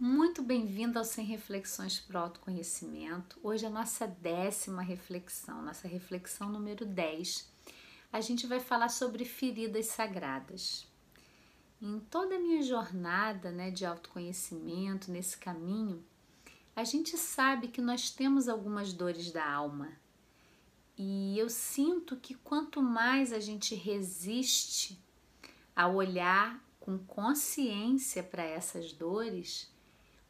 Muito bem-vindo ao Sem Reflexões para o Autoconhecimento. Hoje é a nossa décima reflexão, nossa reflexão número 10. A gente vai falar sobre feridas sagradas. Em toda a minha jornada né, de autoconhecimento, nesse caminho, a gente sabe que nós temos algumas dores da alma. E eu sinto que quanto mais a gente resiste a olhar com consciência para essas dores,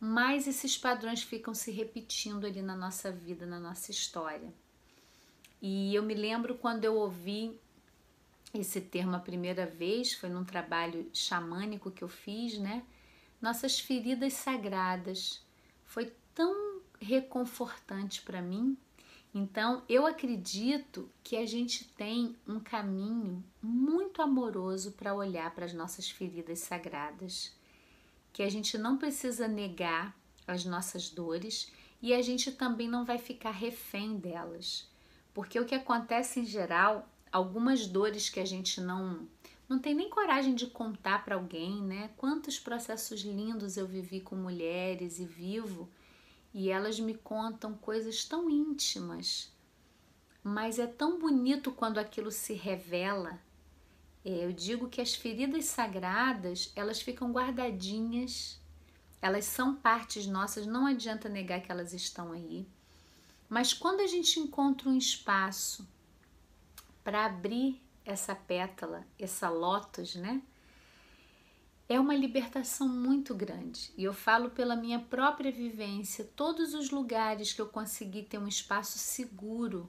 mais esses padrões ficam se repetindo ali na nossa vida, na nossa história. E eu me lembro quando eu ouvi esse termo a primeira vez, foi num trabalho xamânico que eu fiz, né? Nossas feridas sagradas. Foi tão reconfortante para mim. Então, eu acredito que a gente tem um caminho muito amoroso para olhar para as nossas feridas sagradas, que a gente não precisa negar as nossas dores e a gente também não vai ficar refém delas. Porque o que acontece em geral algumas dores que a gente não não tem nem coragem de contar para alguém, né? Quantos processos lindos eu vivi com mulheres e vivo e elas me contam coisas tão íntimas, mas é tão bonito quando aquilo se revela. É, eu digo que as feridas sagradas elas ficam guardadinhas, elas são partes nossas, não adianta negar que elas estão aí. Mas quando a gente encontra um espaço para abrir essa pétala, essa lótus, né? É uma libertação muito grande. E eu falo pela minha própria vivência, todos os lugares que eu consegui ter um espaço seguro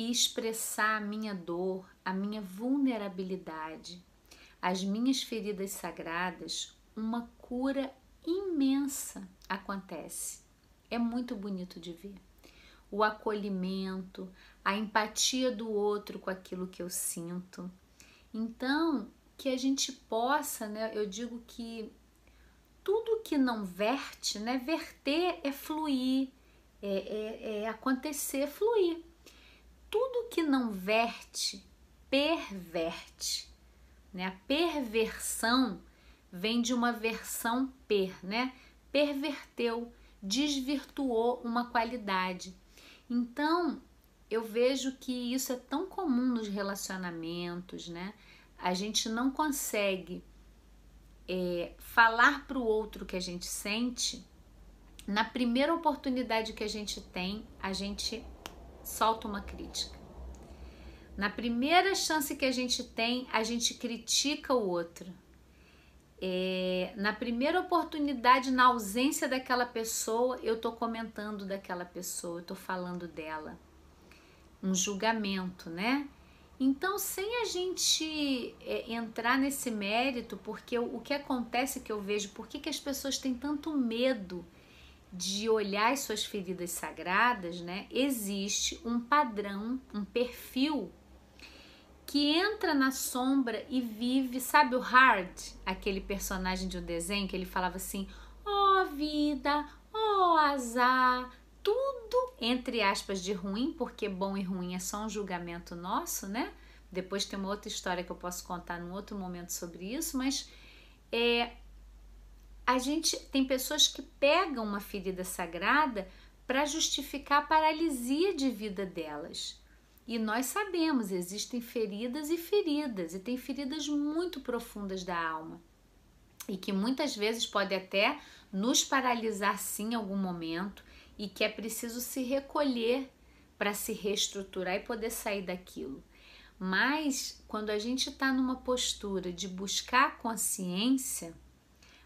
e expressar a minha dor, a minha vulnerabilidade, as minhas feridas sagradas, uma cura imensa acontece. É muito bonito de ver. O acolhimento, a empatia do outro com aquilo que eu sinto. Então, que a gente possa, né? Eu digo que tudo que não verte, né? Verter é fluir, é, é, é acontecer, fluir. Tudo que não verte, perverte. Né? A perversão vem de uma versão per, né? Perverteu, desvirtuou uma qualidade. Então, eu vejo que isso é tão comum nos relacionamentos, né? A gente não consegue é, falar para o outro que a gente sente. Na primeira oportunidade que a gente tem, a gente solta uma crítica. Na primeira chance que a gente tem, a gente critica o outro. É, na primeira oportunidade, na ausência daquela pessoa, eu estou comentando daquela pessoa, eu estou falando dela um julgamento, né? Então, sem a gente é, entrar nesse mérito, porque o, o, que acontece que eu vejo, por que, que as pessoas têm tanto medo de olhar as suas feridas sagradas, né? Existe um padrão, um perfil que entra na sombra e vive, sabe o Hard, aquele personagem de um desenho que ele falava assim: "Ó oh, vida, ó oh, azar, tudo, entre aspas, de ruim, porque bom e ruim é só um julgamento nosso, né? Depois tem uma outra história que eu posso contar num outro momento sobre isso, mas é, a gente tem pessoas que pegam uma ferida sagrada para justificar a paralisia de vida delas. E nós sabemos, existem feridas e feridas, e tem feridas muito profundas da alma. E que muitas vezes pode até nos paralisar sim em algum momento, e que é preciso se recolher para se reestruturar e poder sair daquilo. Mas quando a gente está numa postura de buscar consciência,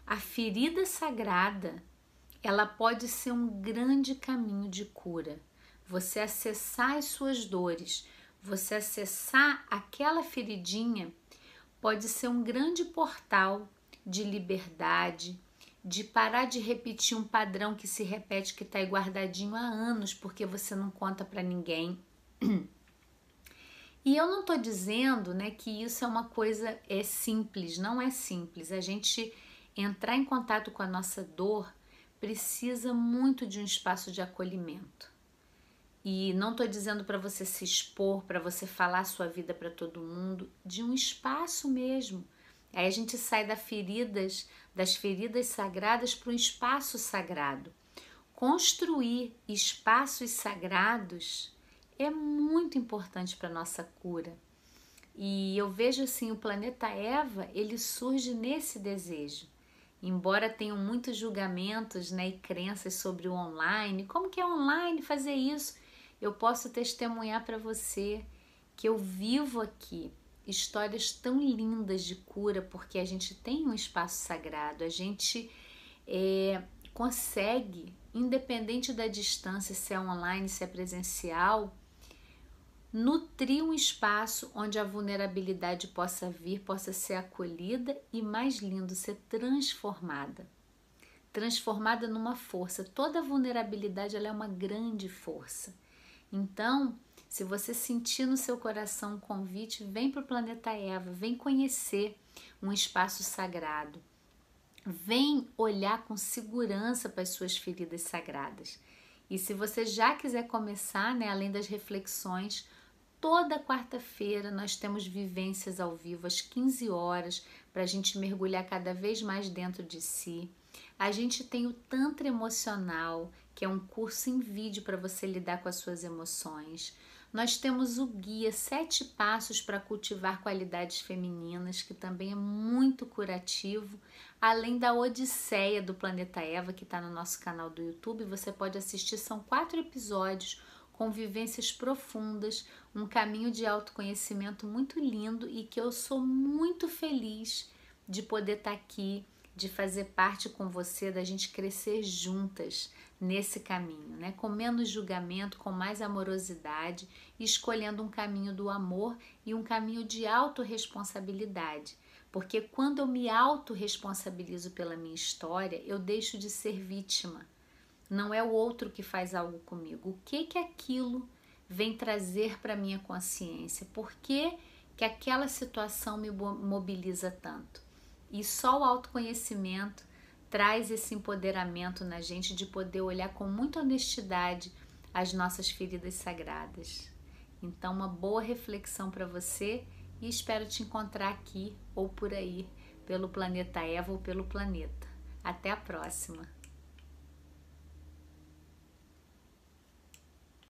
a ferida sagrada ela pode ser um grande caminho de cura. Você acessar as suas dores, você acessar aquela feridinha, pode ser um grande portal de liberdade, de parar de repetir um padrão que se repete que está aí guardadinho há anos porque você não conta para ninguém. E eu não estou dizendo né, que isso é uma coisa é simples, não é simples. A gente entrar em contato com a nossa dor precisa muito de um espaço de acolhimento. E não estou dizendo para você se expor, para você falar a sua vida para todo mundo, de um espaço mesmo Aí a gente sai das feridas, das feridas sagradas para um espaço sagrado. Construir espaços sagrados é muito importante para nossa cura. E eu vejo assim, o planeta Eva, ele surge nesse desejo. Embora tenham muitos julgamentos né, e crenças sobre o online, como que é online fazer isso? Eu posso testemunhar para você que eu vivo aqui histórias tão lindas de cura, porque a gente tem um espaço sagrado, a gente é, consegue, independente da distância, se é online, se é presencial, nutrir um espaço onde a vulnerabilidade possa vir, possa ser acolhida e, mais lindo, ser transformada. Transformada numa força. Toda vulnerabilidade é uma grande força. Então, se você sentir no seu coração um convite, vem para o planeta Eva, vem conhecer um espaço sagrado. Vem olhar com segurança para as suas feridas sagradas. E se você já quiser começar, né, além das reflexões, Toda quarta-feira nós temos vivências ao vivo às 15 horas para a gente mergulhar cada vez mais dentro de si. A gente tem o Tantra Emocional, que é um curso em vídeo para você lidar com as suas emoções. Nós temos o guia Sete Passos para Cultivar Qualidades Femininas, que também é muito curativo, além da Odisseia do Planeta Eva, que está no nosso canal do YouTube. Você pode assistir, são quatro episódios com vivências profundas, um caminho de autoconhecimento muito lindo e que eu sou muito feliz de poder estar tá aqui, de fazer parte com você, da gente crescer juntas nesse caminho, né? Com menos julgamento, com mais amorosidade, escolhendo um caminho do amor e um caminho de autorresponsabilidade. Porque quando eu me autorresponsabilizo pela minha história, eu deixo de ser vítima não é o outro que faz algo comigo. O que que aquilo vem trazer para minha consciência? Por que, que aquela situação me mobiliza tanto? E só o autoconhecimento traz esse empoderamento na gente de poder olhar com muita honestidade as nossas feridas sagradas. Então, uma boa reflexão para você e espero te encontrar aqui ou por aí, pelo planeta Eva ou pelo planeta. Até a próxima!